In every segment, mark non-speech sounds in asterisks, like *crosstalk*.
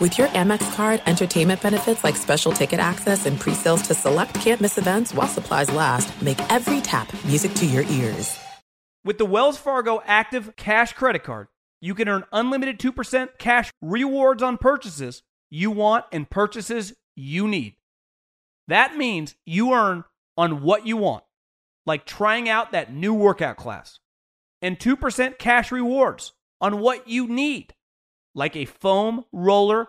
With your Amex card, entertainment benefits like special ticket access and pre-sales to select campus events while supplies last, make every tap music to your ears. With the Wells Fargo Active Cash Credit Card, you can earn unlimited 2% cash rewards on purchases you want and purchases you need. That means you earn on what you want, like trying out that new workout class, and 2% cash rewards on what you need like a foam roller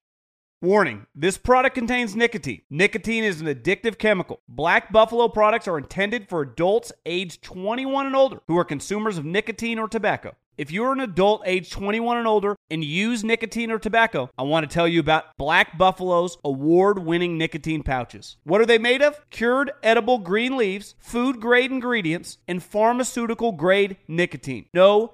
Warning this product contains nicotine. Nicotine is an addictive chemical. Black Buffalo products are intended for adults aged 21 and older who are consumers of nicotine or tobacco. If you're an adult age 21 and older and use nicotine or tobacco, I want to tell you about Black Buffalo's award winning nicotine pouches. What are they made of? Cured edible green leaves, food grade ingredients, and pharmaceutical grade nicotine. No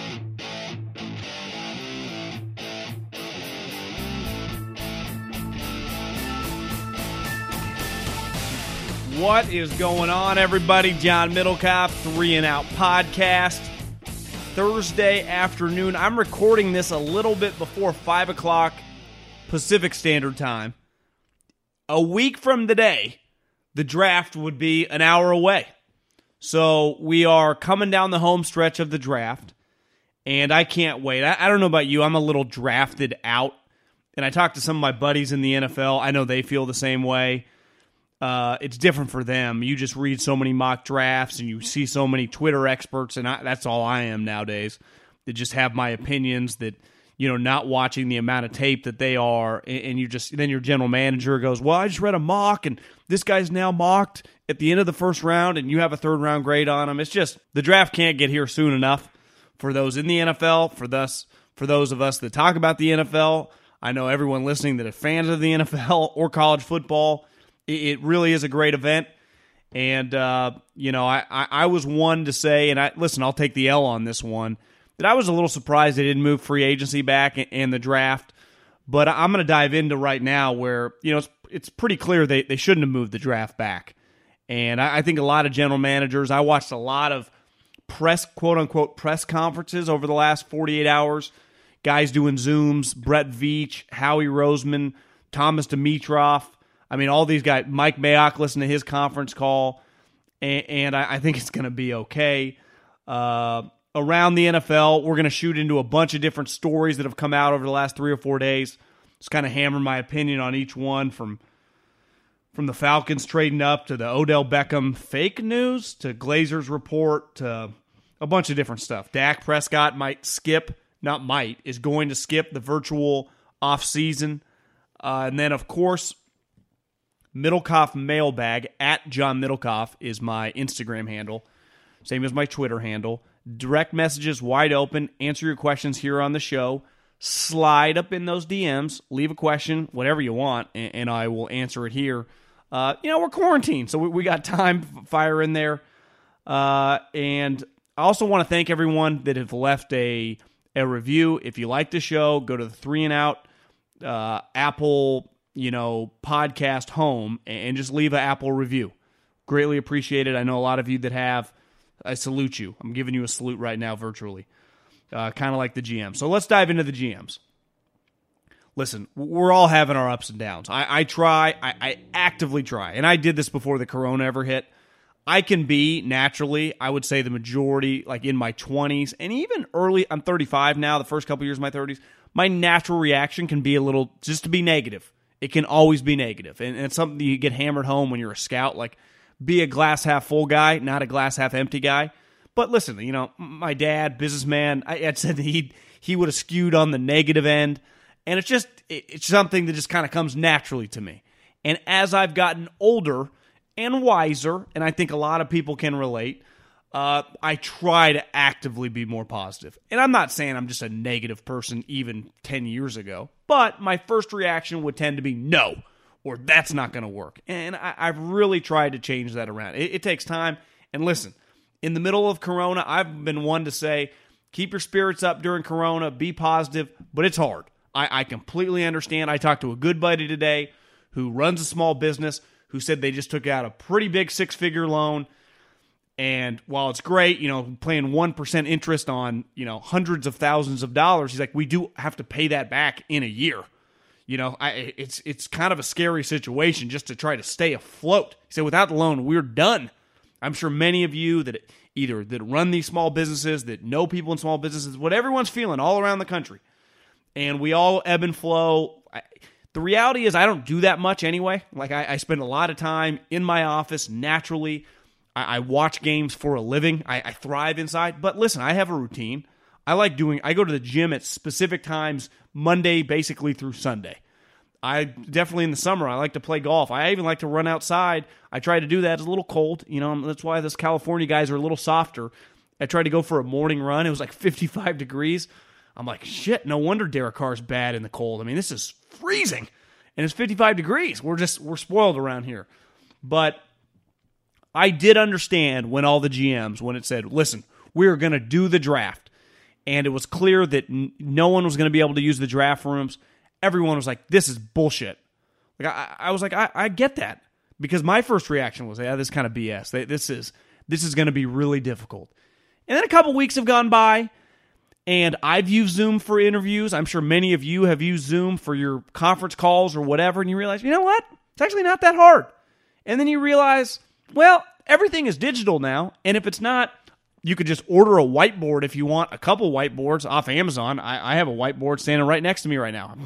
What is going on, everybody? John Middlekauff, Three and Out Podcast. Thursday afternoon. I'm recording this a little bit before 5 o'clock Pacific Standard Time a week from today, the draft would be an hour away. So we are coming down the home stretch of the draft, and I can't wait. I, I, don't know about you, I'm a little drafted out. And I talked to some of my buddies in the NFL. I know they feel the same way. Uh, it's different for them. You just read so many mock drafts and you see so many Twitter experts, and I, that's all I am nowadays. That just have my opinions that you know, not watching the amount of tape that they are, and you just then your general manager goes, "Well, I just read a mock, and this guy's now mocked at the end of the first round, and you have a third round grade on him." It's just the draft can't get here soon enough for those in the NFL, for thus for those of us that talk about the NFL. I know everyone listening that are fans of the NFL *laughs* or college football. It really is a great event. And, uh, you know, I, I, I was one to say, and I listen, I'll take the L on this one that I was a little surprised they didn't move free agency back and the draft. But I'm going to dive into right now where, you know, it's, it's pretty clear they, they shouldn't have moved the draft back. And I, I think a lot of general managers, I watched a lot of press, quote unquote, press conferences over the last 48 hours. Guys doing Zooms, Brett Veach, Howie Roseman, Thomas Dimitroff. I mean, all these guys, Mike Mayock listened to his conference call, and, and I, I, think it's going to be okay. Uh, around the NFL. We're going to shoot into a bunch of different stories that have come out over the last three or four days. Just kind of hammer my opinion on each one from from the Falcons trading up to the Odell Beckham fake news to Glazers report to a bunch of different stuff. Dak Prescott might skip, not might, is going to skip the virtual off season. Uh, and then, of course, Middlekauff Mailbag at John Middlekauff is my Instagram handle, same as my Twitter handle. Direct messages wide open. Answer your questions here on the show. Slide up in those DMs. Leave a question, whatever you want, and, and I will answer it here. Uh, you know, we're quarantined, so we, we got *laughs* time. Fire in there. Uh, and I also want to thank everyone that have left a a review. If you like the show, go to the Three and Out uh, Apple, you know, podcast home and just leave an Apple review. Greatly appreciated. I know a lot of you that have. I salute you. I'm giving you a salute right now virtually. uh, kind of like the GM. So let's dive into the GMs. Listen, we're all having our ups and downs. I, I try, I, I actively try, and I did this before the corona ever hit. I can be naturally, I would say the majority, like in my 20s and even early, I'm 35 now, the first couple years of my 30s, my natural reaction can be a little just to be negative. It can always be negative. And, and it's something you get hammered home when you're a scout. Like, be a glass half full guy, not a glass half empty guy. But listen, you know, my dad, businessman, I had said he he would have skewed on the negative end, and it's just it's something that just kind of comes naturally to me. And as I've gotten older and wiser, and I think a lot of people can relate, uh, I try to actively be more positive. And I'm not saying I'm just a negative person even 10 years ago, but my first reaction would tend to be no, or that's not going to work. And I, have really tried to change that around. It, it takes time. And listen, in the middle of Corona, I've been one to say, keep your spirits up during Corona, be positive, but it's hard. I, I completely understand. I talked to a good buddy today who runs a small business who said they just took out a pretty big six figure loan. And while it's great, you know, paying 1% interest on, you know, hundreds of thousands of dollars, he's like, we do have to pay that back in a year. You know, I, it's it's kind of a scary situation just to try to stay afloat. He said, without the loan, we're done. I'm sure many of you that either that run these small businesses, that know people in small businesses, what everyone's feeling all around the country, and we all ebb and flow. I, the reality is, I don't do that much anyway. Like I, I spend a lot of time in my office naturally. I, I watch games for a living. I, I thrive inside. But listen, I have a routine. I like doing. I go to the gym at specific times, Monday basically through Sunday. I definitely in the summer I like to play golf. I even like to run outside. I try to do that. It's a little cold, you know. That's why this California guys are a little softer. I tried to go for a morning run. It was like *laughs* 55 degrees. I'm like, shit. No wonder Derek Carr's bad in the cold. I mean, this is freezing, and it's 55 degrees. We're just we're spoiled around here. But I did understand when all the GMs when it said, listen, we're going to do the draft, and it was clear that n- no one was going to be able to use the draft rooms everyone was like, "This is bullshit." Like I, I was like, I, I, get that because my first reaction was, "Yeah, this kind of BS. This is this is going to be really difficult." And then a couple weeks have gone by, and I've used Zoom for interviews. I'm sure many of you have used Zoom for your conference calls or whatever, and you realize, you know what? It's actually not that hard. And then you realize, well, everything is digital now, and if it's not you could just order a whiteboard if you want a couple whiteboards off Amazon. I, I, have a whiteboard standing right next to me right now.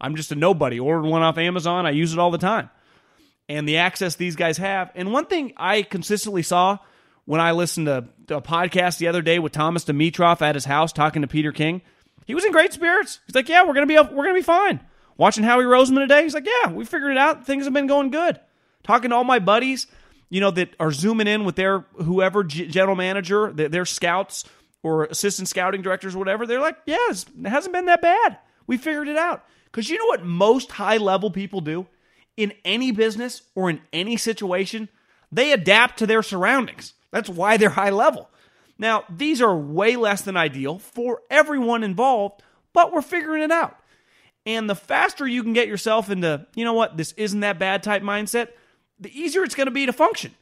I'm just a nobody. Ordered one off Amazon. I use it all the time. And the access these guys have. And one thing I consistently saw when I listened to a podcast the other day with Thomas Dimitroff at his house talking to Peter King, he was in great spirits. He's like, "Yeah, we're gonna be we're gonna be fine." Watching Howie Roseman today, he's like, "Yeah, we figured it out. Things have been going good." Talking to all my buddies, you know, that are zooming in with their whoever general manager, their, their scouts or assistant scouting directors or whatever, they're like, "Yeah, it hasn't been that bad. We figured it out." Because you know what most high level people do in any business or in any situation? They adapt to their surroundings. That's why they're high level. Now, these are way less than ideal for everyone involved, but we're figuring it out. And the faster you can get yourself into, you know what, this isn't that bad type mindset, the easier it's going to be to function.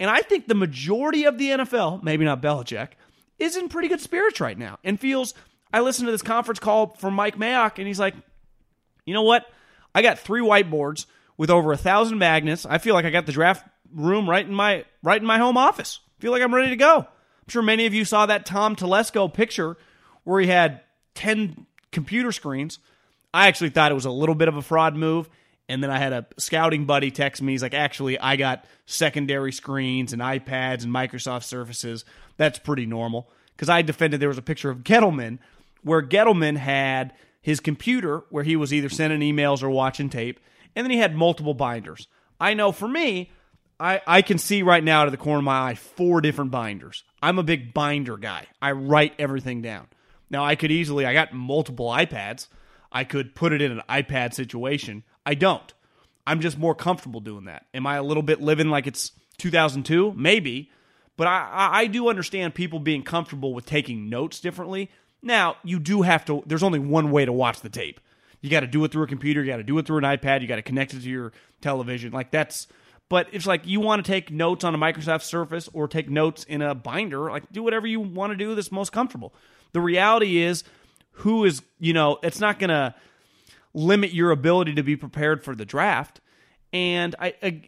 And I think the majority of the NFL, maybe not Belichick, is in pretty good spirits right now and feels. I listened to this conference call from Mike Mayock, and he's like, you know what? I got three whiteboards with over a thousand magnets. I feel like I got the draft room right in my right in my home office. feel like I'm ready to go. I'm sure many of you saw that Tom Telesco picture where he had 10 computer screens. I actually thought it was a little bit of a fraud move. And then I had a scouting buddy text me. He's like, actually, I got secondary screens and iPads and Microsoft Surfaces. That's pretty normal. Because I defended there was a picture of Gettleman where Gettleman had his computer where he was either sending emails or watching tape, and then he had multiple binders. I know for me, I, I can see right now out of the corner of my eye four different binders. I'm a big binder guy. I write everything down. Now I could easily I got multiple iPads. I could put it in an iPad situation. I don't. I'm just more comfortable doing that. Am I a little bit living like it's 2002? Maybe. But I, I do understand people being comfortable with taking notes differently. Now, you do have to, there's only one way to watch the tape. You got to do it through a computer, you got to do it through an iPad, you got to connect it to your television. Like that's, but it's like you want to take notes on a Microsoft Surface or take notes in a binder, like do whatever you want to do that's most comfortable. The reality is, who is, you know, it's not going to limit your ability to be prepared for the draft. And I,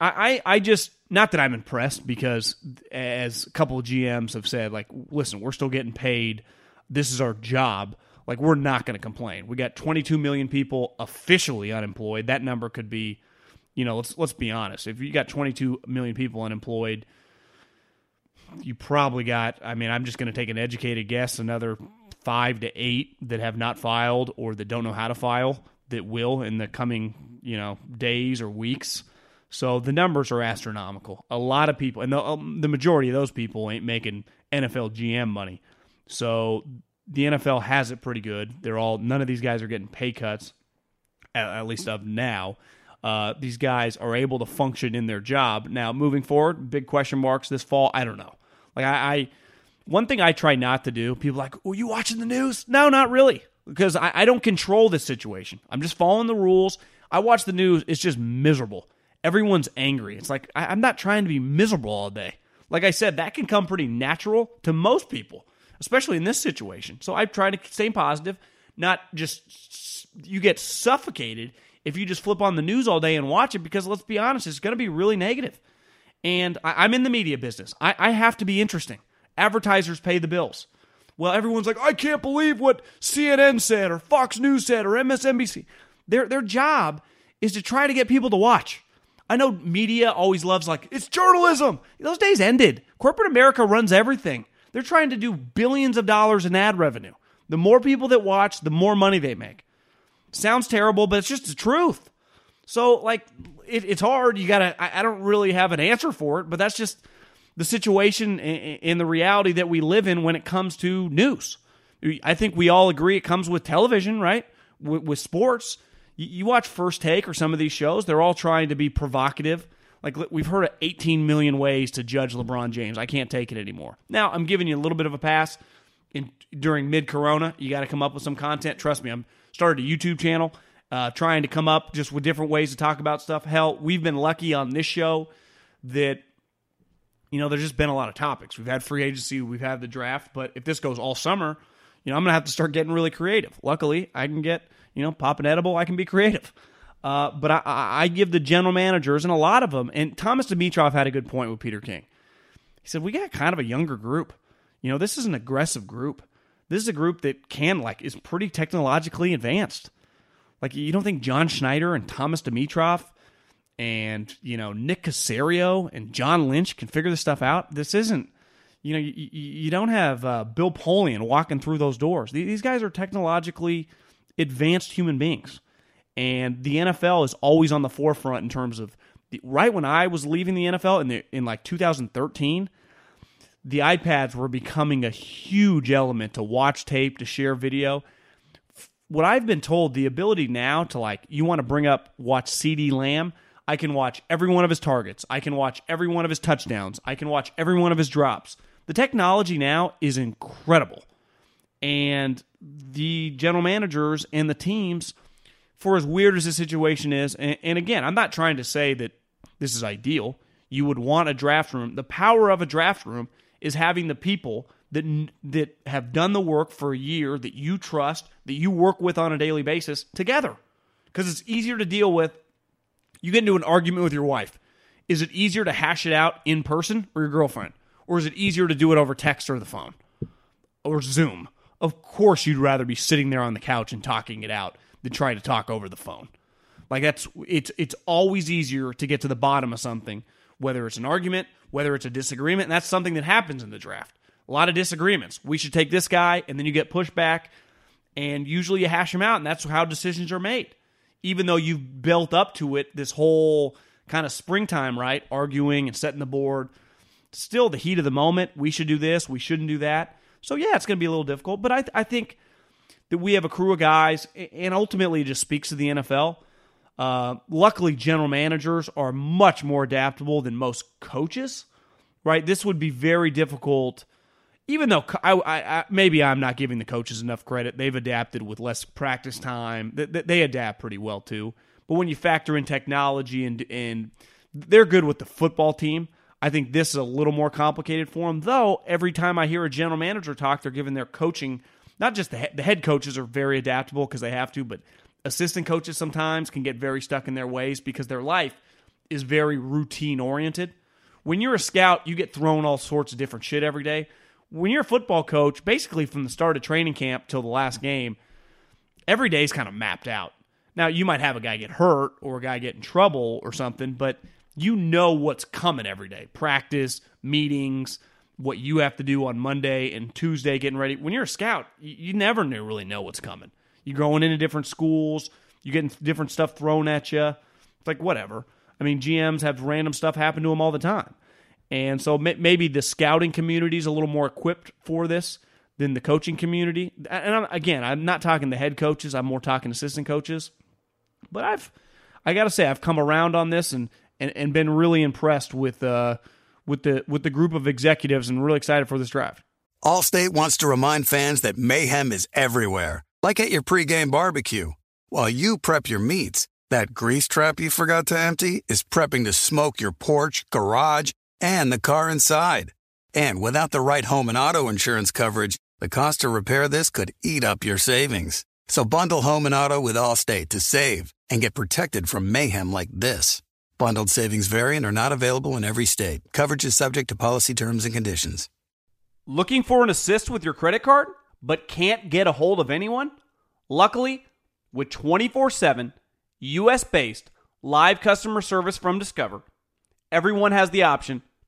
I, I, just, not that I'm impressed because as a couple of GMs have said, like, listen, we're still getting paid. This is our job. Like, we're not going to complain. We got 22 million people officially unemployed. That number could be, you know, let's let's be honest. If you got 22 million people unemployed, you probably got. I mean, I'm just going to take an educated guess. Another five to eight that have not filed or that don't know how to file that will in the coming, you know, days or weeks. So the numbers are astronomical. A lot of people, and the, um, the majority of those people ain't making NFL GM money. So the NFL has it pretty good. They're all none of these guys are getting pay cuts, at, at least of now. Uh, these guys are able to function in their job now. Moving forward, big question marks this fall. I don't know. Like I, I one thing I try not to do. People like, "Are you watching the news?" No, not really, because I, I don't control this situation. I'm just following the rules. I watch the news. It's just miserable. Everyone's angry. It's like I, I'm not trying to be miserable all day. Like I said, that can come pretty natural to most people especially in this situation. So I try to stay positive, not just you get suffocated if you just flip on the news all day and watch it because let's be honest, it's going to be really negative. And I, am in the media business. I, I have to be interesting. Advertisers pay the bills. Well, everyone's like, I can't believe what CNN said or Fox News said or MSNBC. Their their job is to try to get people to watch. I know media always loves like it's journalism. Those days ended. Corporate America runs everything. They're trying to do billions of dollars in ad revenue. The more people that watch, the more money they make. Sounds terrible, but it's just the truth. So, like, it, it's hard. You gotta. I, I, don't really have an answer for it, but that's just the situation and the reality that we live in when it comes to news. I think we all agree it comes with television, right? With, with sports, you, watch First Take or some of these shows. They're all trying to be provocative like we've heard of 18 million ways to judge LeBron James. I can't take it anymore. Now I'm giving you a little bit of a pass. In during mid Corona, you got to come up with some content. Trust me, I'm started a YouTube channel, uh, trying to come up just with different ways to talk about stuff. Hell, we've been lucky on this show that you know there's just been a lot of topics. We've had free agency, we've had the draft, but if this goes all summer, you know I'm gonna have to start getting really creative. Luckily, I can get you know pop an edible. I can be creative. Uh, but I, I, give the general managers and a lot of them, and Thomas Dimitroff had a good point with Peter King. He said, We got kind of a younger group. You know, this is an aggressive group. This is a group that can, like, is pretty technologically advanced. Like, you don't think John Schneider and Thomas Dimitroff and, you know, Nick Caserio and John Lynch can figure this stuff out? This isn't, you know, you, you don't have uh, Bill Polian walking through those doors. These guys are technologically advanced human beings. And the NFL is always on the forefront in terms of the, right when I was leaving the NFL in the, in like 2013, the iPads were becoming a huge element to watch tape, to share video. What I've been told, the ability now to like you want to bring up watch CeeDee Lamb, I can watch every one of his targets. I can watch every one of his touchdowns. I can watch every one of his drops. The technology now is incredible. And the general managers and the teams for as weird as the situation is, and, and again, I'm not trying to say that this is ideal. You would want a draft room. The power of a draft room is having the people that that have done the work for a year that you trust, that you work with on a daily basis together. Because it's easier to deal with. You get into an argument with your wife. Is it easier to hash it out in person or your girlfriend? Or is it easier to do it over text or the phone or Zoom? Of course, you'd rather be sitting there on the couch and talking it out than trying to talk over the phone. Like that's it's it's always easier to get to the bottom of something, whether it's an argument, whether it's a disagreement, and that's something that happens in the draft. A lot of disagreements. We should take this guy, and then you get pushback, and usually you hash them out, and that's how decisions are made. Even though you've built up to it this whole kind of springtime, right? Arguing and setting the board. Still, the heat of the moment. We should do this. We shouldn't do that. So yeah, it's going to be a little difficult, but I, th- I think that we have a crew of guys, and ultimately it just speaks to the NFL. Uh, luckily, general managers are much more adaptable than most coaches, right? This would be very difficult, even though I, I, I, maybe I'm not giving the coaches enough credit. They've adapted with less practice time. They, they adapt pretty well too. But when you factor in technology and and they're good with the football team, I think this is a little more complicated for them, though. Every time I hear a general manager talk, they're giving their coaching, not just the the head coaches are very adaptable because they have to, but assistant coaches sometimes can get very stuck in their ways because their life is very routine oriented. When you're a scout, you get thrown all sorts of different shit every day. When you're a football coach, basically from the start of training camp till the last game, every day is kind of mapped out. Now, you might have a guy get hurt or a guy get in trouble or something, but you know what's coming every day practice, meetings, what you have to do on Monday and Tuesday getting ready. When you're a scout, you never really know what's coming. You're going into different schools, you're getting different stuff thrown at you. It's like, whatever. I mean, GMs have random stuff happen to them all the time. And so maybe the scouting community is a little more equipped for this than the coaching community. And I'm, again, I'm not talking the head coaches, I'm more talking assistant coaches. But I've, I got to say, I've come around on this and, and, and been really impressed with, uh, with, the, with the group of executives and really excited for this draft. Allstate wants to remind fans that mayhem is everywhere, like at your pregame barbecue. While you prep your meats, that grease trap you forgot to empty is prepping to smoke your porch, garage, and the car inside. And without the right home and auto insurance coverage, the cost to repair this could eat up your savings. So bundle home and auto with Allstate to save and get protected from mayhem like this. Bundled savings variant are not available in every state. Coverage is subject to policy terms and conditions. Looking for an assist with your credit card, but can't get a hold of anyone? Luckily, with 24 7 US based live customer service from Discover, everyone has the option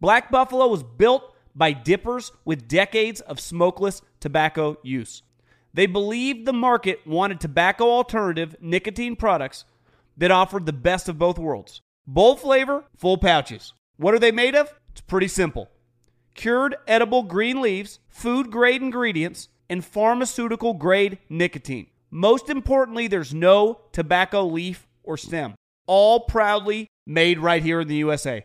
Black Buffalo was built by dippers with decades of smokeless tobacco use. They believed the market wanted tobacco alternative nicotine products that offered the best of both worlds. Bold flavor, full pouches. What are they made of? It's pretty simple. Cured edible green leaves, food grade ingredients, and pharmaceutical grade nicotine. Most importantly, there's no tobacco leaf or stem. All proudly made right here in the USA.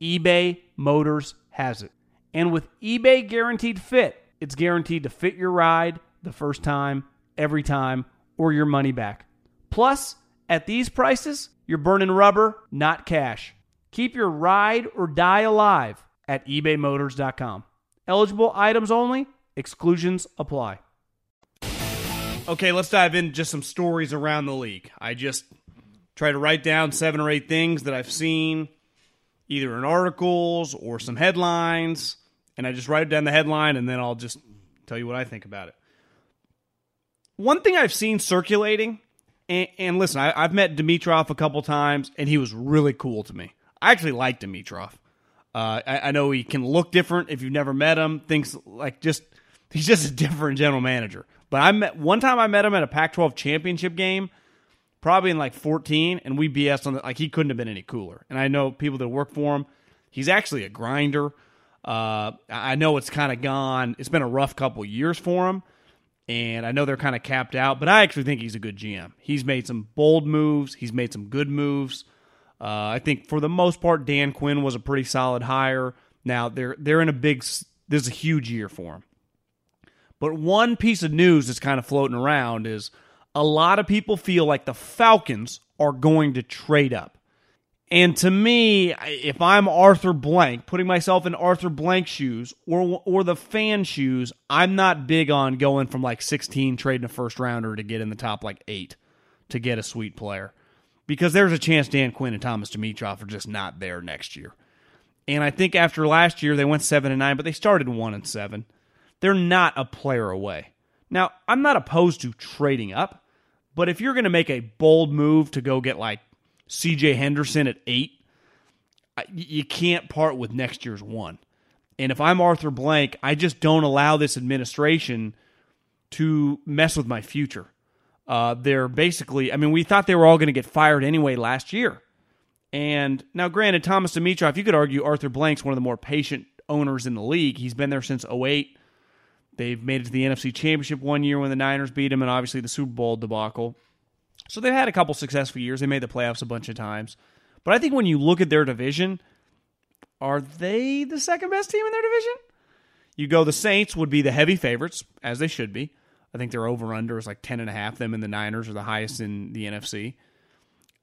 eBay Motors has it. And with eBay Guaranteed Fit, it's guaranteed to fit your ride the first time, every time, or your money back. Plus, at these prices, you're burning rubber, not cash. Keep your ride or die alive at ebaymotors.com. Eligible items only, exclusions apply. Okay, let's dive into just some stories around the league. I just try to write down seven or eight things that I've seen, either in articles or some headlines, and I just write down the headline and then I'll just tell you what I think about it. One thing I've seen circulating, and, and listen, I, have met Dimitroff a couple times, and he was really cool to me. I actually like Dimitroff. Uh, I, I know he can look different if you've never met him. Things like just he's just a *laughs* different general manager. But I met one time I met him at a Pac-12 championship game, probably in like 14, and we BS on the like he couldn't have been any cooler. And I know people that work for him. He's actually a grinder. Uh, I know it's kind of gone. It's been a rough couple years for him, and I know they're kind of capped out. But I actually think he's a good GM. He's made some bold moves. He's made some good moves. Uh, I think for the most part, Dan Quinn was a pretty solid hire. Now they're they're in a big. This is a huge year for him. But one piece of news that's kind of floating around is a lot of people feel like the Falcons are going to trade up. And to me, if I'm Arthur Blank, putting myself in Arthur Blank's shoes or or the fan shoes, I'm not big on going from like 16 trading a first rounder to get in the top like 8 to get a sweet player. Because there's a chance Dan Quinn and Thomas Dimitroff are just not there next year. And I think after last year they went 7 and 9, but they started 1 and 7 they're not a player away. Now, I'm not opposed to trading up, but if you're going to make a bold move to go get like CJ Henderson at eight, you can't part with next year's one. And if I'm Arthur Blank, I just don't allow this administration to mess with my future. Uh, they're basically, I mean, we thought they were all going to get fired anyway last year. And now, granted, Thomas Dimitroff, you could argue Arthur Blank's one of the more patient owners in the league. He's been there since 08. They've made it to the NFC Championship one year when the Niners beat them, and obviously the Super Bowl debacle. So they've had a couple successful years. They made the playoffs a bunch of times. But I think when you look at their division, are they the second best team in their division? You go, the Saints would be the heavy favorites, as they should be. I think their over under is like 10.5. Them and the Niners are the highest in the NFC.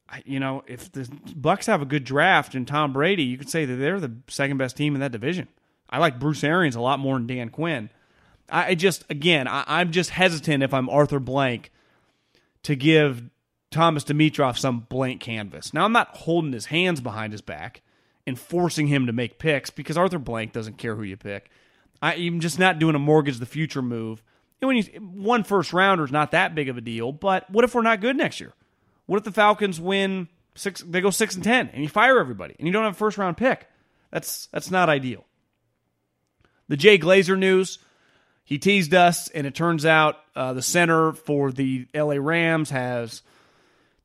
I, you know, if the Bucs have a good draft and Tom Brady, you could say that they're the second best team in that division. I like Bruce Arians a lot more than Dan Quinn. I just again, I, am just hesitant if I'm Arthur Blank to give Thomas Dimitroff some blank canvas. Now I'm not holding his hands behind his back and forcing him to make picks because Arthur Blank doesn't care who you pick. I, am just not doing a mortgage the future move. And when you one first rounder is not that big of a deal, but what if we're not good next year? What if the Falcons win six? They go six and ten, and you fire everybody, and you don't have a first round pick. That's that's not ideal. The Jay Glazer news he teased us, and it turns out uh, the center for the LA Rams has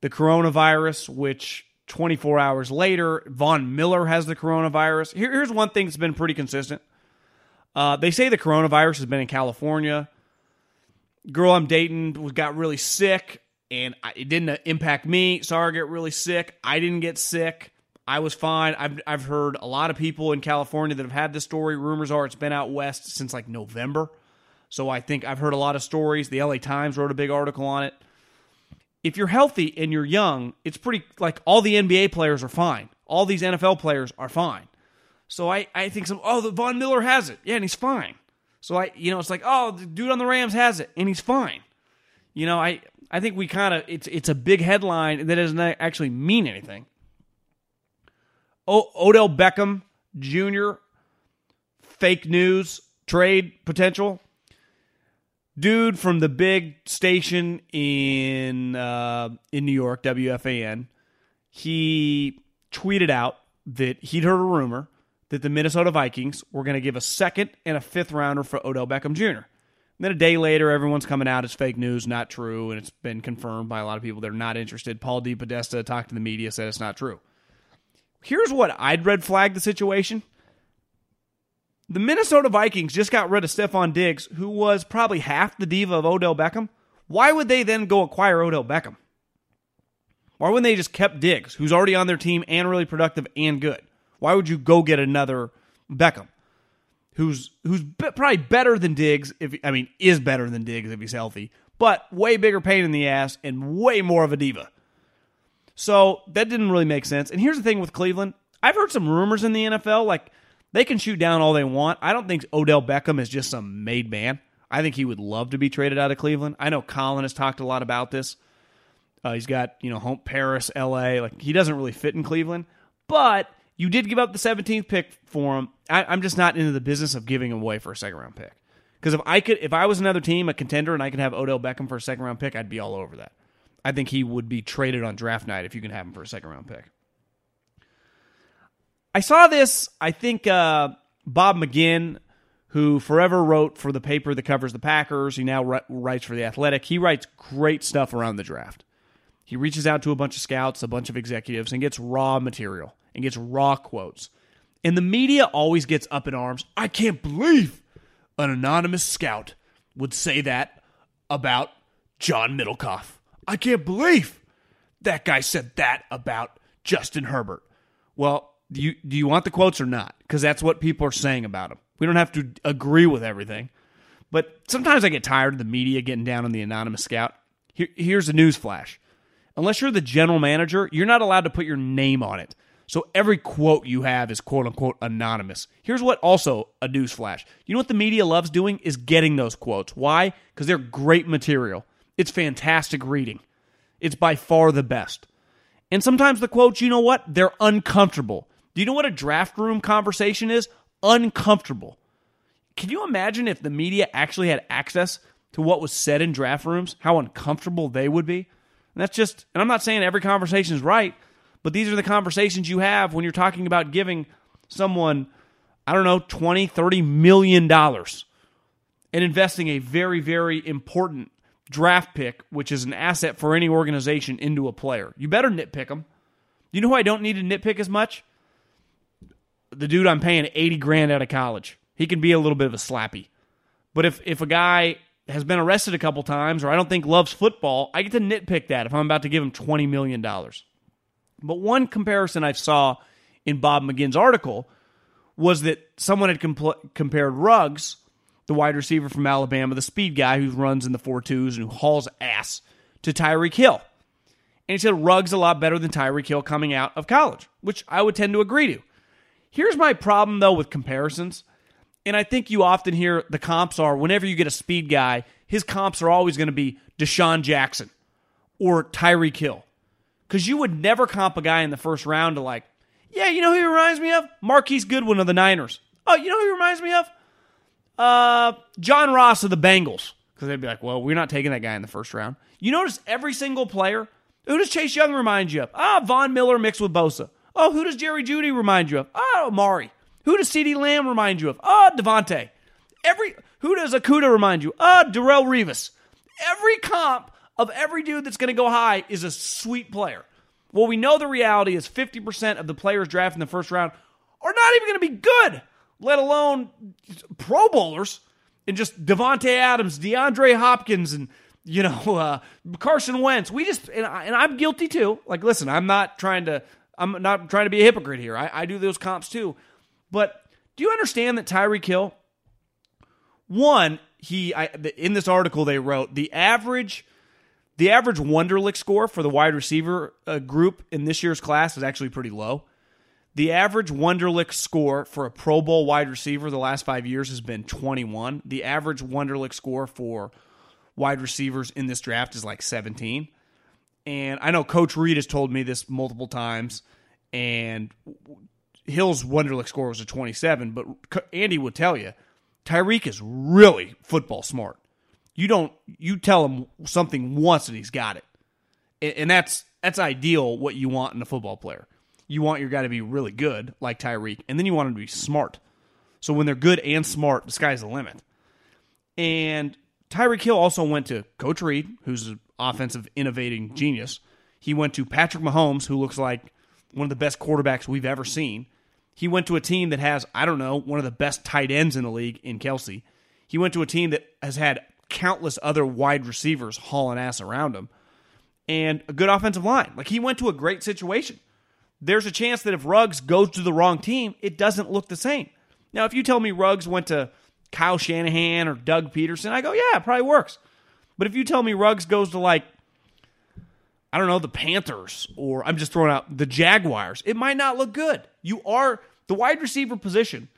the coronavirus, which 24 hours later, Von Miller has the coronavirus. Here, here's one thing that's been pretty consistent. Uh, they say the coronavirus has been in California. Girl I'm dating got really sick, and it didn't impact me. Sorry, I get really sick. I didn't get sick. I was fine. I've I've heard a lot of people in California that have had this story. Rumors are it's been out west since like November. So I think I've heard a lot of stories. The LA Times wrote a big article on it. If you're healthy and you're young, it's pretty like all the NBA players are fine. All these NFL players are fine. So I, I think some oh the Von Miller has it. Yeah, and he's fine. So I you know, it's like, oh, the dude on the Rams has it and he's fine. You know, I I think we kind of it's it's a big headline that doesn't actually mean anything. O- Odell Beckham Jr. fake news trade potential dude from the big station in uh, in New York, WFAN, he tweeted out that he'd heard a rumor that the Minnesota Vikings were going to give a second and a fifth rounder for Odell Beckham Jr. And then a day later, everyone's coming out as fake news, not true, and it's been confirmed by a lot of people that are not interested. Paul DePodesta talked to the media, said it's not true. Here's what I'd red flag the situation. The Minnesota Vikings just got rid of Stefon Diggs, who was probably half the diva of Odell Beckham. Why would they then go acquire Odell Beckham? Why wouldn't they just kept Diggs, who's already on their team and really productive and good? Why would you go get another Beckham, who's who's be- probably better than Diggs? If I mean, is better than Diggs if he's healthy, but way bigger pain in the ass and way more of a diva. So that didn't really make sense. And here's the thing with Cleveland: I've heard some rumors in the NFL, like they can shoot down all they want. I don't think Odell Beckham is just some made man. I think he would love to be traded out of Cleveland. I know Colin has talked a lot about this. Uh, he's got you know home Paris, L.A. Like he doesn't really fit in Cleveland, but you did give up the 17th pick for him. I, am just not into the business of giving him away for a second round pick. Because if I could, if I was another team, a contender, and I could have Odell Beckham for a second round pick, I'd be all over that. I think he would be traded on draft night if you can have him for a second round pick. I saw this. I think uh, Bob McGinn, who forever wrote for the paper that covers the Packers, he now writes for the Athletic. He writes great stuff around the draft. He reaches out to a bunch of scouts, a bunch of executives, and gets raw material and gets raw quotes. And the media always gets up in arms. I can't believe an anonymous scout would say that about John Middlekauff. I can't believe that guy said that about Justin Herbert. Well, do you do you want the quotes or not? Because that's what people are saying about him. We don't have to agree with everything, but sometimes I get tired of the media getting down on the anonymous scout. Here, here's a news flash: unless you're the general manager, you're not allowed to put your name on it. So every quote you have is quote unquote anonymous. Here's what also a news flash. You know what the media loves doing is getting those quotes. Why? Because they're great material. It's fantastic reading. It's by far the best. And sometimes the quotes, you know what? They're uncomfortable. Do you know what a draft room conversation is? Uncomfortable. Can you imagine if the media actually had access to what was said in draft rooms? How uncomfortable they would be? And that's just, and I'm not saying every conversation is right, but these are the conversations you have when you're talking about giving someone, I don't know, 20, 30 million dollars and investing a very, very important draft pick, which is an asset for any organization, into a player. You better nitpick them. You know who I don't need to nitpick as much? The dude I'm paying 80 grand out of college. He can be a little bit of a slappy. But if, if a guy has been arrested a couple times or I don't think loves football, I get to nitpick that if I'm about to give him $20 million. But one comparison I saw in Bob McGinn's article was that someone had compl- compared Ruggs, the wide receiver from Alabama, the speed guy who runs in the 4 2s and who hauls ass, to Tyreek Hill. And he said Ruggs a lot better than Tyreek Hill coming out of college, which I would tend to agree to. Here's my problem, though, with comparisons. And I think you often hear the comps are whenever you get a speed guy, his comps are always going to be DeSean Jackson or Tyreek Hill, because you would never comp a guy in the first round to like, yeah, you know who he reminds me of? Marquise Goodwin of the Niners. Oh, you know who he reminds me of? Uh, John Ross of the Bengals. Because they'd be like, well, we're not taking that guy in the first round. You notice every single player. Who does Chase Young remind you of? Ah, Von Miller mixed with Bosa. Oh, who does Jerry Jeudy remind you of? Oh, Amari. Who does CeeDee Lamb remind you of? Oh, Davante. Every who does Okudah remind you? Oh, Darrelle Revis. Every comp of every dude that's going to go high is a sweet player. Well, we know the reality is 50% of the players drafted in the first round are not even going to be good, let alone Pro Bowlers and just Davante Adams, DeAndre Hopkins, and you know *laughs* uh, Carson Wentz. We just and, I, and I'm guilty too. Like, listen, I'm not trying to I'm not trying to be a hypocrite here. I, I do those comps too, but do you understand that Tyreek Hill? One, he I, in this article they wrote the average the average Wonderlic score for the wide receiver uh, group in this year's class is actually pretty low. The average Wonderlic score for a Pro Bowl wide receiver the last five years has been 21. The average Wonderlic score for wide receivers in this draft is like 17. And I know Coach Reid has told me this multiple times, and Hill's Wonderlic score was a 27, but Andy would tell you Tyreek is really football smart. You don't you tell him something once and he's got it, and that's that's ideal. What you want in a football player, you want your guy to be really good like Tyreek, and then you want him to be smart. So when they're good and smart, the sky's the limit. And Tyreek Hill also went to Coach Reid, who's offensive innovating genius. He went to Patrick Mahomes, who looks like one of the best quarterbacks we've ever seen. He went to a team that has, I don't know, one of the best tight ends in the league in Kelce. He went to a team that has had countless other wide receivers hauling ass around him and a good offensive line. Like he went to a great situation. There's a chance that if Ruggs goes to the wrong team, it doesn't look the same. Now, if you tell me Ruggs went to Kyle Shanahan or Doug Pederson, I go, yeah, it probably works. But if you tell me Ruggs goes to like, I don't know, the Panthers or I'm just throwing out the Jaguars, it might not look good. You are the wide receiver position,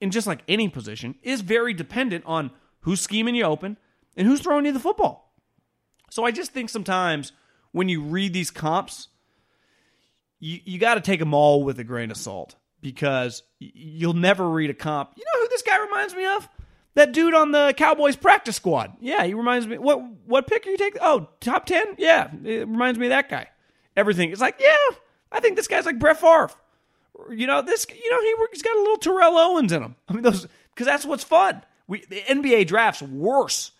in just like any position, is very dependent on who's scheming you open, and who's throwing you the football. So I just think sometimes when you read these comps, you, you got to take them all with a grain of salt because you'll never read a comp. You know who this guy reminds me of? That dude on the Cowboys practice squad. Yeah, he reminds me. What what pick are you taking? Oh, top ten. Yeah, it reminds me of that guy. Everything. It's like, yeah, I think this guy's like Brett Favre. You know this. You know he, he's got a little Terrell Owens in him. I mean those because that's what's fun. We the NBA drafts worse.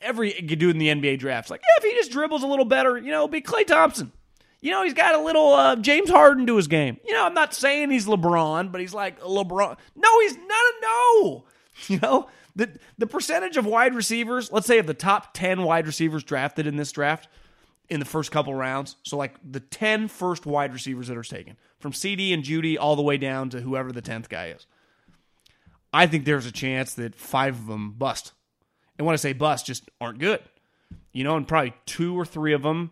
Every dude in the NBA drafts like, yeah, if he just dribbles a little better, you know, be Klay Thompson. You know, he's got a little uh, James Harden to his game. You know, I'm not saying he's LeBron, but he's like LeBron. No, he's not a no. *laughs* You know, the the percentage of wide receivers, let's say of the top 10 wide receivers drafted in this draft in the first couple rounds, so like the 10 first wide receivers that are taken, from CeeDee and Jeudy all the way down to whoever the 10th guy is. I think there's a chance that 5 of them bust. And when I say bust, just aren't good. You know, and probably two or three of them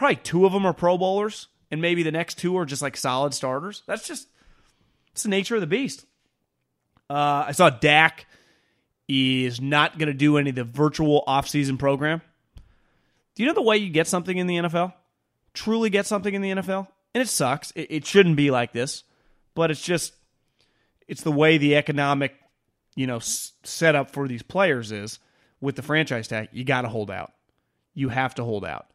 probably two of them are Pro Bowlers, and maybe the next two are just like solid starters. That's just it's the nature of the beast. Uh, I saw Dak is not going to do any of the virtual offseason program. Do you know the way you get something in the NFL? Truly get something in the NFL? And it sucks. It, it shouldn't be like this, but it's just it's the way the economic, you know, s- setup for these players is with the franchise tag. You got to hold out. You have to hold out.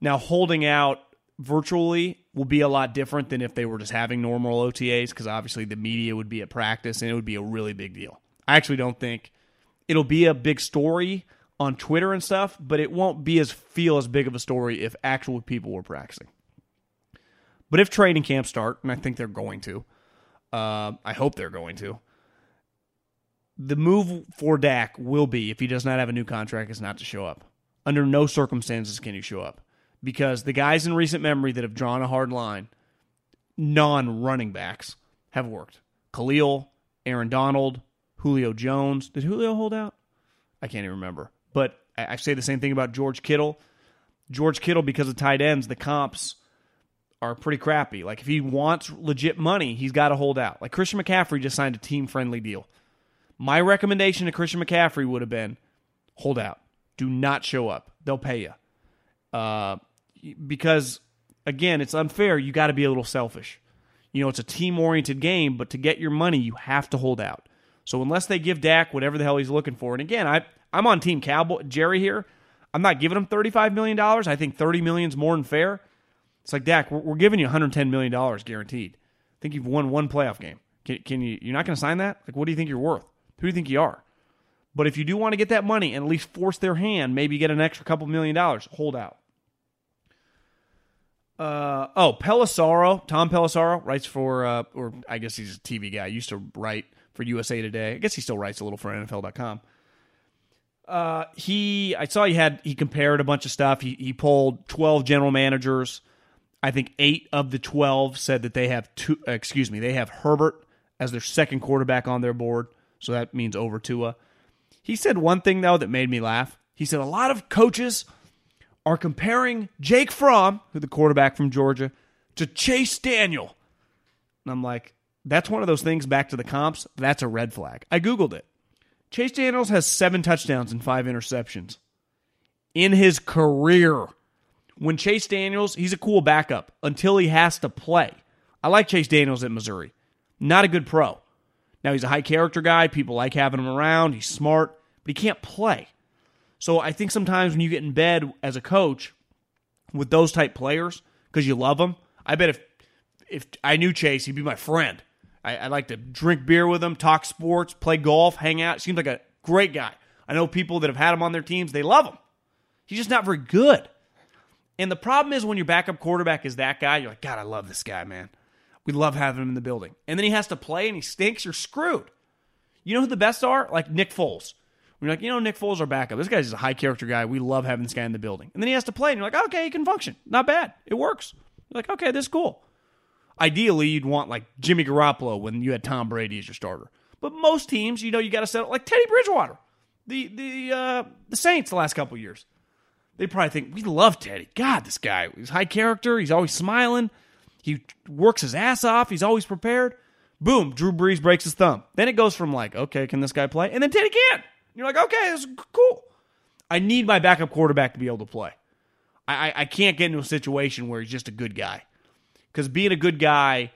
Now, holding out virtually will be a lot different than if they were just having normal OTAs because obviously the media would be at practice and it would be a really big deal. I actually don't think it'll be a big story on Twitter and stuff, but it won't be as feel as big of a story if actual people were practicing. But if training camps start, and I think they're going to, uh, I hope they're going to. The move for Dak will be if he does not have a new contract, is not to show up. Under no circumstances can you show up because the guys in recent memory that have drawn a hard line, non running backs, have worked. Khalil, Aaron Donald, Julio Jones. Did Julio hold out? I can't even remember. But I say the same thing about George Kittle. George Kittle, because of tight ends, the comps are pretty crappy. Like if he wants legit money, he's got to hold out. Like Christian McCaffrey just signed a team friendly deal. My recommendation to Christian McCaffrey would have been hold out. Do not show up. They'll pay you. Uh, because again, it's unfair. You got to be a little selfish. You know, it's a team oriented game, but to get your money, you have to hold out. So unless they give Dak whatever the hell he's looking for, and again, I I'm on Team Cowboy Jerry here. I'm not giving him 35 million dollars. I think 30 million is more than fair. It's like Dak, we're, we're giving you 110 million dollars guaranteed. I think you've won one playoff game. Can, can you? You're not going to sign that? Like, what do you think you're worth? Who do you think you are? But if you do want to get that money and at least force their hand, maybe get an extra couple million dollars, hold out. Uh, oh, Pelissero, Tom Pelissero writes for, uh, or I guess he's a TV guy. Used to write for USA Today. I guess he still writes a little for NFL.com. Uh, he, I saw he had he compared a bunch of stuff. He he pulled twelve general managers. I think eight of the twelve said that they have two. Uh, excuse me, they have Herbert as their second quarterback on their board. So that means over Tua. He said one thing though that made me laugh. He said a lot of coaches are comparing Jake Fromm, who the quarterback from Georgia, to Chase Daniel. And I'm like, that's one of those things back to the comps. That's a red flag. I Googled it. Chase Daniels has seven touchdowns and five interceptions in his career. When Chase Daniels, he's a cool backup until he has to play. I like Chase Daniels at Missouri. Not a good pro. Now, he's a high character guy. People like having him around. He's smart, but he can't play. So I think sometimes when you get in bed as a coach with those type players because you love them, I bet if if I knew Chase, he'd be my friend. I, I like to drink beer with him, talk sports, play golf, hang out. Seems like a great guy. I know people that have had him on their teams; they love him. He's just not very good. And the problem is when your backup quarterback is that guy, you're like, God, I love this guy, man. We love having him in the building. And then he has to play and he stinks, you're screwed. You know who the best are? Like Nick Foles. We're like, you know, Nick Foles our backup. This guy's a high character guy. We love having this guy in the building. And then he has to play, and you're like, okay, he can function. Not bad. It works. You're like, okay, this is cool. Ideally, you'd want like Jimmy Garoppolo when you had Tom Brady as your starter. But most teams, you know, you got to settle like Teddy Bridgewater, the the uh, the Saints the last couple years. They probably think we love Teddy. God, this guy, he's high character. He's always smiling. He works his ass off. He's always prepared. Boom, Drew Brees breaks his thumb. Then it goes from like, okay, can this guy play? And then Teddy can't. You're like, okay, this is cool. I need my backup quarterback to be able to play. I, I, I can't get into a situation where he's just a good guy. Because being a good guy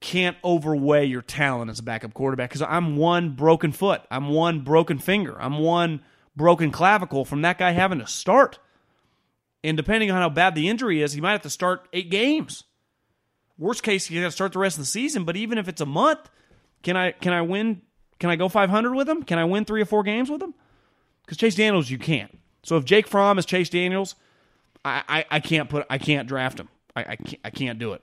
can't overweigh your talent as a backup quarterback. Because I'm one broken foot, I'm one broken finger, I'm one broken clavicle from that guy having to start. And depending on how bad the injury is, he might have to start eight games. Worst case, he got to start the rest of the season. But even if it's a month, can I can I win? Can I go 500 with him? Can I win three or four games with him? Because Chase Daniels, you can't. So if Jake Fromm is Chase Daniels, I, I, I can't put I can't draft him. I, I can't, I can't do it.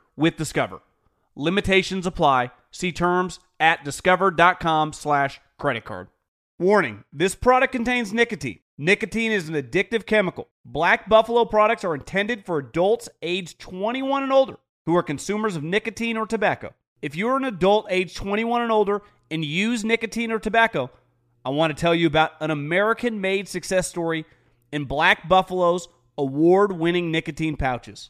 with Discover. Limitations apply. See terms at discover.com slash credit card. Warning, this product contains nicotine. Nicotine is an addictive chemical. Black Buffalo products are intended for adults age 21 and older who are consumers of nicotine or tobacco. If you're an adult age 21 and older and use nicotine or tobacco, I want to tell you about an American made success story in Black Buffalo's award winning nicotine pouches.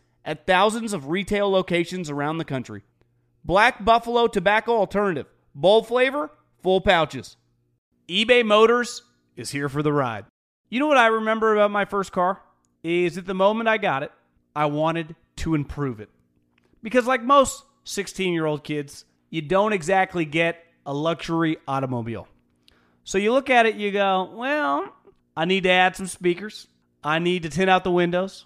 at thousands of retail locations around the country. Black Buffalo Tobacco Alternative. Bold flavor, full pouches. eBay Motors is here for the ride. You know what I remember about my first car? Is at the moment I got it, I wanted to improve it. Because, like most 16 year old kids, you don't exactly get a luxury automobile. So you look at it, you go, well, I need to add some speakers. I need to tint out the windows.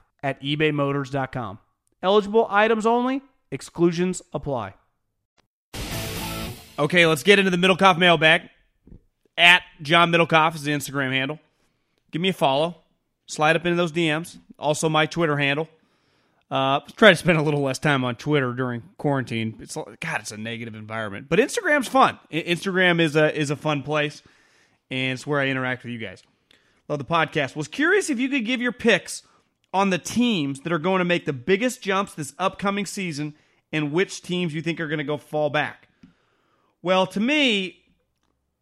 at ebaymotors.com. Eligible items only, exclusions apply. Okay, let's get into the Middlekauff mailbag. At John Middlekauff is the Instagram handle. Give me a follow. Slide up into those DMs. Also, my Twitter handle. Uh, try to spend a little less time on Twitter during quarantine. It's God, it's a negative environment, but Instagram's fun. Instagram is a is a fun place, and it's where I interact with you guys. Love the podcast. Was curious if you could give your picks on the teams that are going to make the biggest jumps this upcoming season and which teams you think are going to go fall back. Well, to me,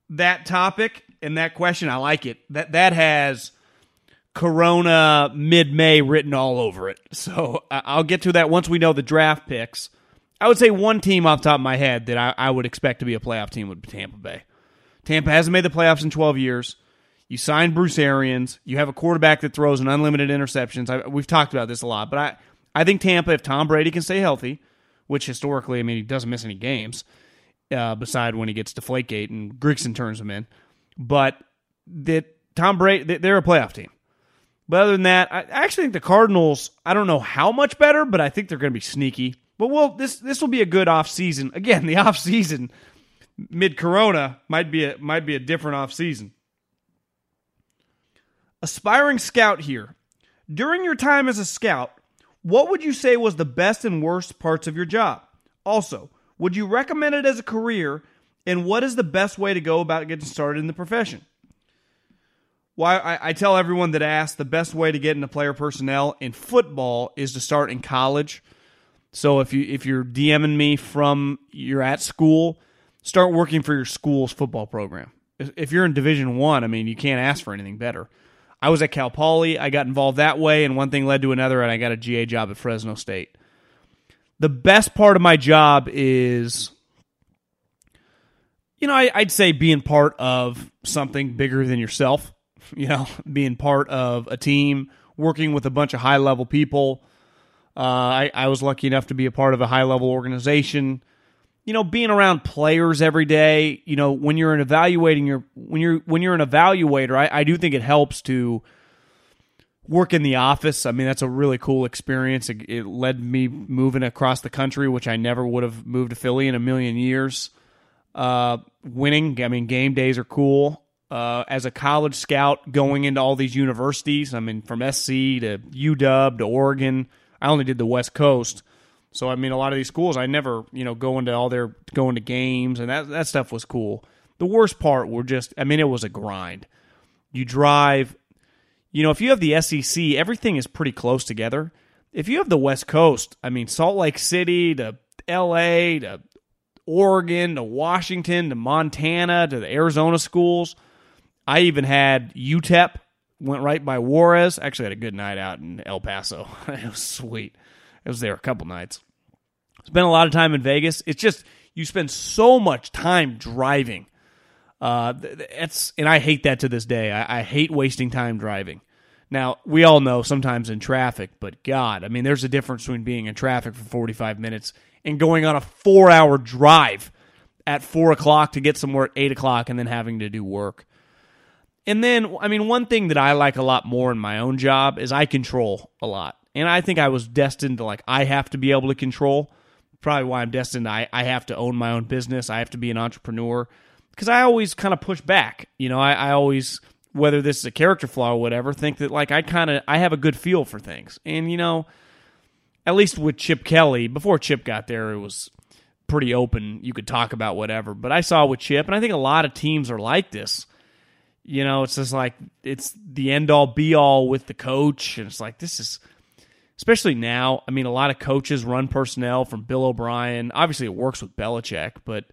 that topic and that question, I like it. That that has Corona mid May written all over it. *laughs* So I'll get to that once we know the draft picks. I would say one team off top of my head that I, I would expect to be a playoff team would be Tampa Bay. Tampa hasn't made the playoffs in 12 years. You signed Bruce Arians. You have a quarterback that throws an unlimited interceptions. I, we've talked about this a lot, but I, I think Tampa, if Tom Brady can stay healthy, which historically, I mean, he doesn't miss any games, uh, beside when he gets Deflategate and Grigson turns him in, but that Tom Brady, they're a playoff team. But other than that, I actually think the Cardinals. I don't know how much better, but I think they're going to be sneaky. But well, this this will be a good off season. Again, the *laughs* off season mid Corona might be a might be a different off season. Aspiring scout here. During your time as a scout, what would you say was the best and worst parts of your job? Also, would you recommend it as a career? And what is the best way to go about getting started in the profession? Well, I, I tell everyone that asks the best way to get into player personnel in football is to start in college. So if you if you're DMing me from you're at school, start working for your school's football program. If you're in Division One, I, I mean, you can't ask for anything better. I was at Cal Poly. I got involved that way, and one thing led to another, and I got a GA job at Fresno State. The best part of my job is, you know, I, I'd say being part of something bigger than yourself *laughs* you know, being part of a team, working with a bunch of high level people. Uh, I, I was lucky enough to be a part of a high level organization. You know, being around players every day. You know, when you're an evaluating your when you're when you're an evaluator, I, I do think it helps to work in the office. I mean, that's a really cool experience. It, it, led me moving across the country, which I never would have moved to Philly in a million years. Uh, winning, I mean, game days are cool uh, as a college scout going into all these universities. I mean, from SC to UW to Oregon. I only did the West Coast. So I mean, a lot of these schools, I never, you know, go into all their going to games, and that that stuff was cool. The worst part were just, I mean, it was a grind. You drive, you know, if you have the SEC, everything is pretty close together. If you have the West Coast, I mean, Salt Lake City to L.A. to Oregon to Washington to Montana to the Arizona schools I even had UTEP went right by Juarez. Actually, had a good night out in El Paso. *laughs* it was sweet. I was there a couple nights. Spent a lot of time in Vegas. It's just you spend so much time driving. Uh, it's and I hate that to this day. I, I hate wasting time driving. Now we all know sometimes in traffic, but God, I mean, there's a difference between being in traffic for 45 minutes and going on a four-hour drive at four o'clock to get somewhere at eight o'clock and then having to do work. And then, I mean, one thing that I like a lot more in my own job is I control a lot. And I think I was destined to, like, I have to be able to control. Probably why I'm destined I, I have to own my own business. I have to be an entrepreneur. Because I always kind of push back. You know, I, I always, whether this is a character flaw or whatever, think that, like, I kind of, I have a good feel for things. And, you know, at least with Chip Kelly, before Chip got there, it was pretty open. You could talk about whatever. But I saw with Chip, and I think a lot of teams are like this you know, it's just like it's the end all be all with the coach, and it's like this is especially now. I mean, a lot of coaches run personnel from Bill O'Brien. Obviously, it works with Belichick, but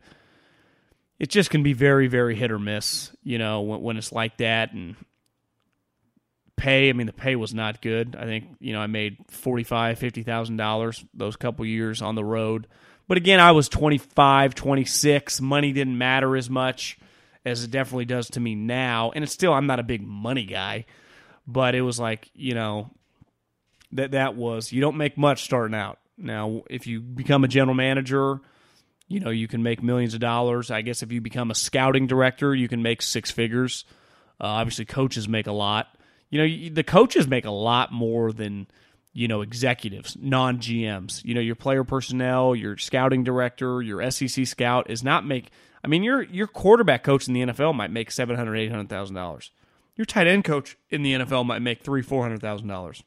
it just can be very, very hit or miss. You know, when, when it's like that and pay. I mean, the pay was not good. I think you know I made forty five, fifty thousand dollars those couple years on the road. But again, I was 25, 26. Money didn't matter as much as it definitely does to me now. And it's still, I'm not a big money guy, but it was like, you know, that that was, you don't make much starting out. Now, if you become a general manager, you know, you can make millions of dollars. I guess if you become a scouting director, you can make six figures. Uh, obviously, coaches make a lot. You know, the coaches make a lot more than, you know, executives, non GMs. You know, your player personnel, your scouting director, your SEC scout is not make I mean, your your quarterback coach in the NFL might make seven hundred, eight hundred thousand dollars. Your tight end coach in the NFL might make three, four hundred thousand dollars.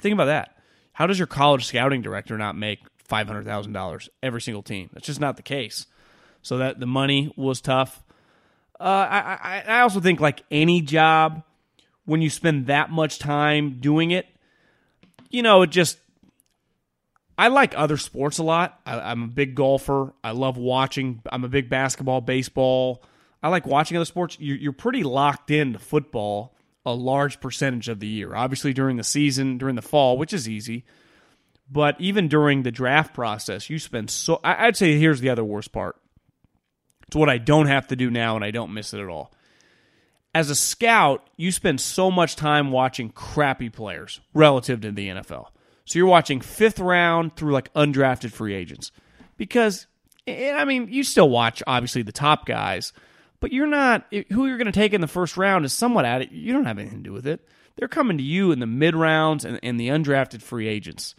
Think about that. How does your college scouting director not make five hundred thousand dollars every single team? That's just not the case. So that the money was tough. Uh, I, I I also think like any job, when you spend that much time doing it, you know, it just I like other sports a lot. I, am a big golfer. I love watching. I'm a big basketball, baseball. I like watching other sports. You're, you're pretty locked into football a large percentage of the year. Obviously, during the season, during the fall, which is easy. But even during the draft process, you spend so. I'd say here's the other worst part. It's what I don't have to do now, and I don't miss it at all. As a scout, you spend so much time watching crappy players relative to the NFL. So you're watching fifth round through like undrafted free agents. Because, I mean, you still watch obviously the top guys, but you're not, who you're going to take in the first round is somewhat at it. You don't have anything to do with it. They're coming to you in the mid rounds and, and the undrafted free agents.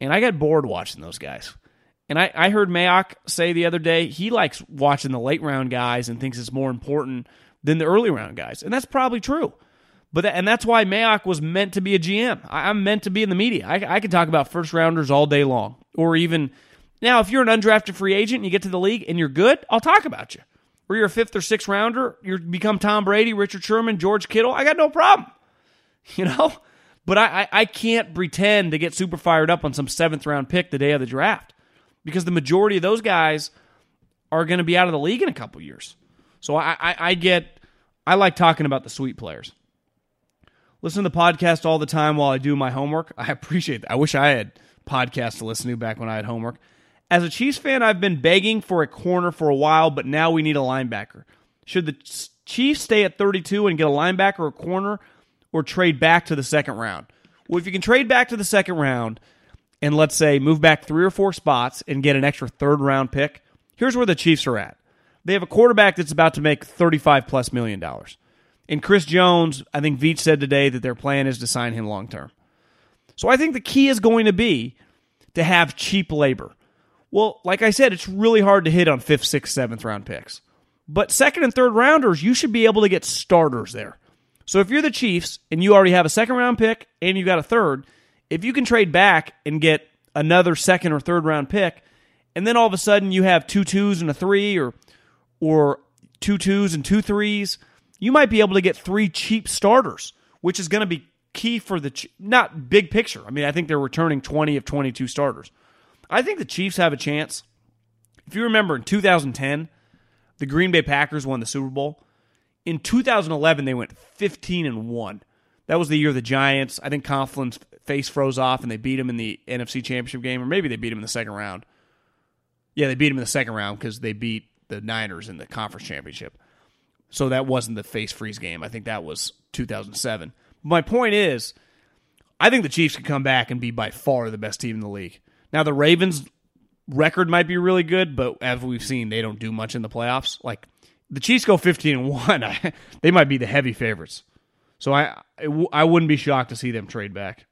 And I got bored watching those guys. And I, I heard Mayock say the other day he likes watching the late round guys and thinks it's more important than the early round guys. And that's probably true. But that, and that's why Mayock was meant to be a GM. I, am meant to be in the media. I, I can talk about first rounders all day long, or even now if you're an undrafted free agent and you get to the league and you're good, I'll talk about you. Or you're a fifth or sixth rounder, you become Tom Brady, Richard Sherman, George Kittle. I got no problem, *laughs* you know. But I, I, I can't pretend to get super fired up on some seventh round pick the day of the draft because the majority of those guys are going to be out of the league in a couple years. So I, I, I get I like talking about the sweet players listen to the podcast all the time while I do my homework. *laughs* I appreciate that. I wish I had podcasts to listen to back when I had homework. As a Chiefs fan, I've been begging for a corner for a while, but now we need a linebacker. Should the Chiefs stay at 32 and get a linebacker or a corner or trade back to the second round? Well, if you can trade back to the second round and let's say move back three or four spots and get an extra third round pick, here's where the Chiefs are at. They have a quarterback that's about to make 35 plus million dollars. And Chris Jones, I think Veach said today that their plan is to sign him long term. So I think the key is going to be to have cheap labor. Well, like I said, it's really hard to hit on fifth, sixth, seventh round picks. But second and third rounders, you should be able to get starters there. So if you're the Chiefs and you already have a second round pick and you got a third, if you can trade back and get another second or third round pick, and then all of a sudden you have two twos and a three, or or two twos and two threes, you might be able to get three cheap starters, which is going to be key for the not big picture. I mean, I think they're returning 20 of 22 starters. I think the Chiefs have a chance. If you remember in 2010, the Green Bay Packers won the Super Bowl. In 2011, they went 15 and 1. That was the year of the Giants, I think Coughlin's face froze off and they beat him in the NFC Championship game, or maybe they beat him in the second round. Yeah, they beat him in the second round because they beat the Niners in the conference championship. So that wasn't the face freeze game. I think that was 2007. My point is, I think the Chiefs can come back and be by far the best team in the league. Now the Ravens record might be really good, but as we've seen, they don't do much in the playoffs. Like the Chiefs go 15 and 1, *laughs* they might be the heavy favorites. So I I wouldn't be shocked to see them trade back.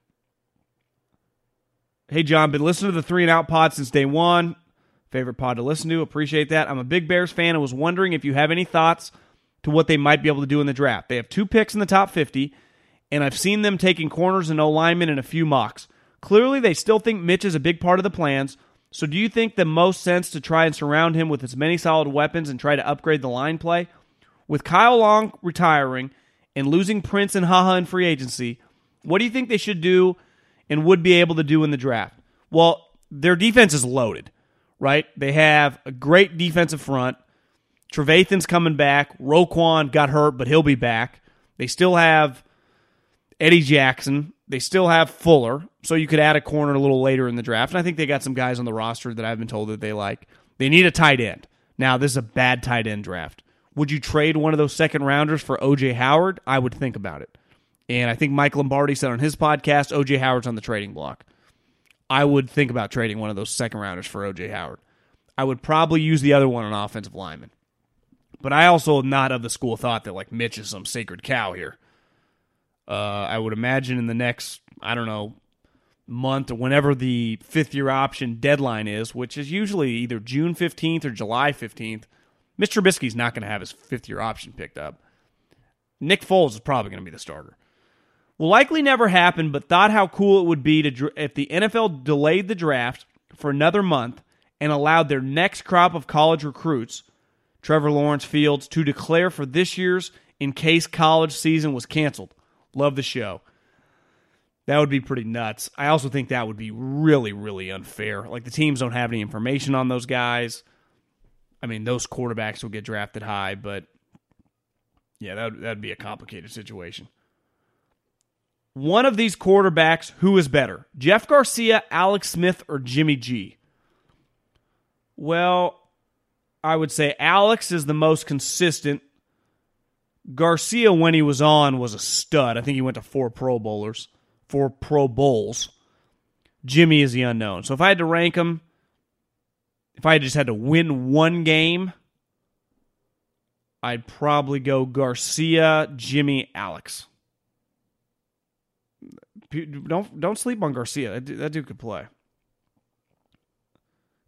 Hey John, been listening to the 3 and out pod since day 1. Favorite pod to listen to. Appreciate that. I'm a big Bears fan and was wondering if you have any thoughts to what they might be able to do in the draft. They have two picks in the top 50, and I've seen them taking corners and no linemen in a few mocks. Clearly, they still think Mitch is a big part of the plans. So, do you think the most sense to try and surround him with as many solid weapons and try to upgrade the line play? With Kyle Long retiring and losing Prince and Ha Ha in free agency, what do you think they should do and would be able to do in the draft? Well, their defense is loaded, right? They have a great defensive front. Trevathan's coming back. Roquan got hurt, but he'll be back. They still have Eddie Jackson. They still have Fuller, so you could add a corner a little later in the draft. And I think they got some guys on the roster that I've been told that they like. They need a tight end. Now, this is a bad tight end draft. Would you trade one of those second rounders for OJ Howard? I would think about it. And I think Mike Lombardi said on his podcast, OJ Howard's on the trading block. I would think about trading one of those second rounders for OJ Howard. I would probably use the other one on offensive lineman. But I also am not of the school of thought that like Mitch is some sacred cow here. Uh, I would imagine in the next, I don't know, month or whenever the fifth year option deadline is, which is usually either June 15th or July 15th, Mr. Trubisky's not going to have his fifth year option picked up. Nick Foles is probably going to be the starter. Will likely never happen, but thought how cool it would be to if the NFL delayed the draft for another month and allowed their next crop of college recruits Trevor Lawrence Fields to declare for this year's in case college season was canceled. Love the show. That would be pretty nuts. I also think that would be really, really unfair. Like the teams don't have any information on those guys. I mean, those quarterbacks will get drafted high, but yeah, that that'd be a complicated situation. One of these quarterbacks, who is better, Jeff Garcia, Alex Smith, or Jimmy G? Well, I would say Alex is the most consistent. Garcia, when he was on, was a stud. I think he went to four Pro Bowlers, four Pro Bowls. Jimmy is the unknown. So if I had to rank them, if I just had to win one game, I'd probably go Garcia, Jimmy, Alex. Don't don't sleep on Garcia. That dude, that dude could play.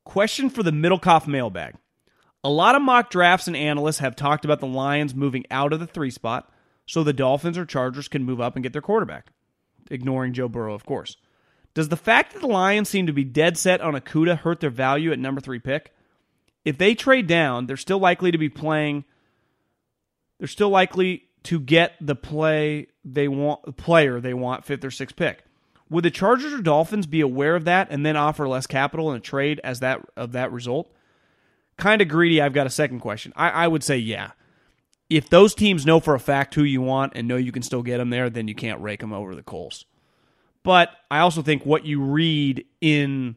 Question for the Middlekauff mailbag. A lot of mock drafts and analysts have talked about the Lions moving out of the three spot so the Dolphins or Chargers can move up and get their quarterback, ignoring Joe Burrow, of course. Does the fact that the Lions seem to be dead set on Okudah hurt their value at number three pick? If they trade down, they're still likely to be playing. They're still likely to get the play they want, the player they want, fifth or sixth pick. Would the Chargers or Dolphins be aware of that and then offer less capital in a trade as that of that result? Kind of greedy. I've got a second question. I, I would say, yeah. If those teams know for a fact who you want and know you can still get them there, then you can't rake them over the coals. But I also think what you read in,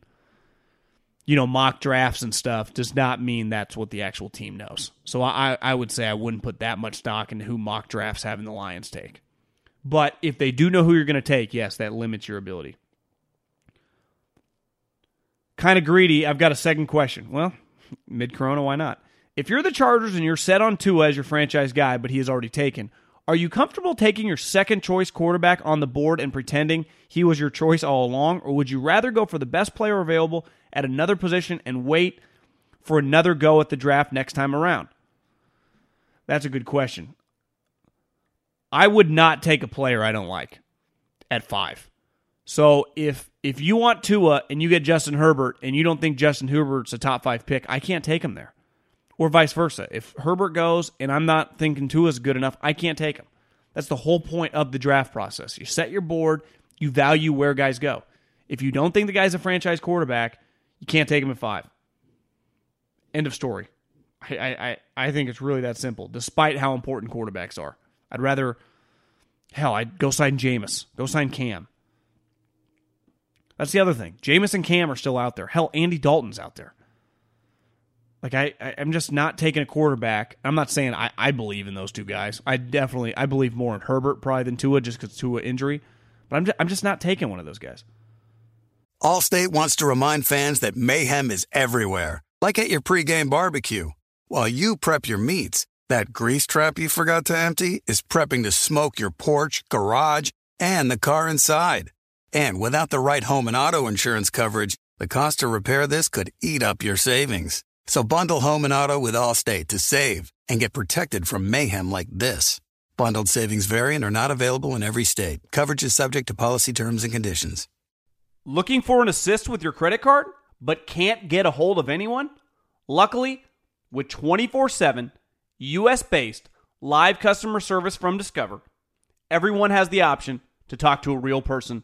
you know, mock drafts and stuff does not mean that's what the actual team knows. So I, I would say I wouldn't put that much stock into who mock drafts having the Lions take. But if they do know who you're going to take, yes, that limits your ability. Kind of greedy. I've got a second question. Well, mid Corona, why not? If you're the Chargers and you're set on Tua as your franchise guy, but he is already taken, are you comfortable taking your second choice quarterback on the board and pretending he was your choice all along, or would you rather go for the best player available at another position and wait for another go at the draft next time around? That's a good question. I would not take a player I don't like at five. So if if you want Tua and you get Justin Herbert and you don't think Justin Herbert's a top five pick, I can't take him there. Or vice versa. If Herbert goes and I'm not thinking Tua's good enough, I can't take him. That's the whole point of the draft process. You set your board, you value where guys go. If you don't think the guy's a franchise quarterback, you can't take him at five. End of story. I, I, I think it's really that simple, despite how important quarterbacks are. I'd rather, hell, I'd go sign Jameis, go sign Cam. That's the other thing. Jameis and Cam are still out there. Hell, Andy Dalton's out there. Like I, I am just not taking a quarterback. I'm not saying I, I believe in those two guys. I definitely I believe more in Herbert probably than Tua just because Tua injury. But I'm just, I'm just not taking one of those guys. Allstate wants to remind fans that mayhem is everywhere, like at your pregame barbecue. While you prep your meats, that grease trap you forgot to empty is prepping to smoke your porch, garage, and the car inside. And without the right home and auto insurance coverage, the cost to repair this could eat up your savings. So bundle home and auto with Allstate to save and get protected from mayhem like this. Bundled savings variant are not available in every state. Coverage is subject to policy terms and conditions. Looking for an assist with your credit card, but can't get a hold of anyone? Luckily, with 24 7 US based live customer service from Discover, everyone has the option to talk to a real person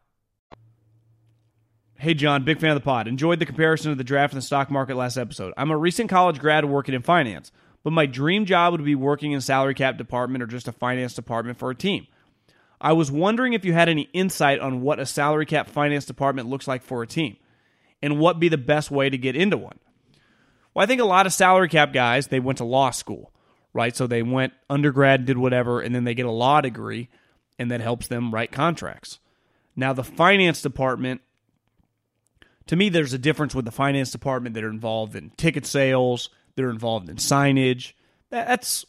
Hey, John, big fan of the pod. Enjoyed the comparison of the draft and the stock market last episode. I'm a recent college grad working in finance, but my dream job would be working in salary cap department or just a finance department for a team. I was wondering if you had any insight on what a salary cap finance department looks like for a team and what be the best way to get into one. Well, I think a lot of salary cap guys, they went to law school, right? So they went undergrad, did whatever, and then they get a law degree, and that helps them write contracts. Now, the finance department, to me, there's a difference with the finance department that are involved in ticket sales, they're involved in signage. That's,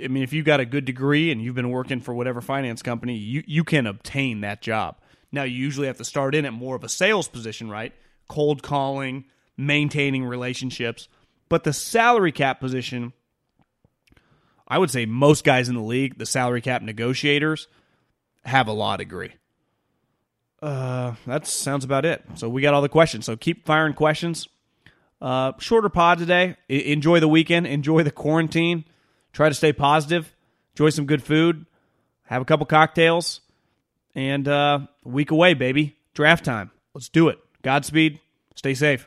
I mean, if you've got a good degree and you've been working for whatever finance company, you, you can obtain that job. Now, you usually have to start in at more of a sales position, right? Cold calling, maintaining relationships. But the salary cap position, I would say most guys in the league, the salary cap negotiators, have a law degree. Uh, that sounds about it. So we got all the questions. So keep firing questions. Uh, shorter pod today. I- enjoy the weekend. Enjoy the quarantine. Try to stay positive. Enjoy some good food. Have a couple cocktails. And uh, a week away, baby. Draft time. Let's do it. Godspeed. Stay safe.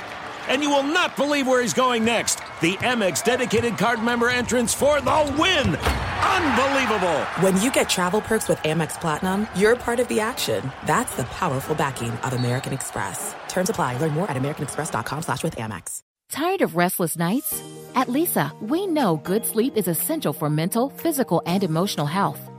And you will not believe where he's going next. The Amex dedicated card member entrance for the win! Unbelievable. When you get travel perks with Amex Platinum, you're part of the action. That's the powerful backing of American Express. Terms apply. Learn more at americanexpress.com slash with Amex. Tired of restless nights? At Lisa, we know good sleep is essential for mental, physical, and emotional health.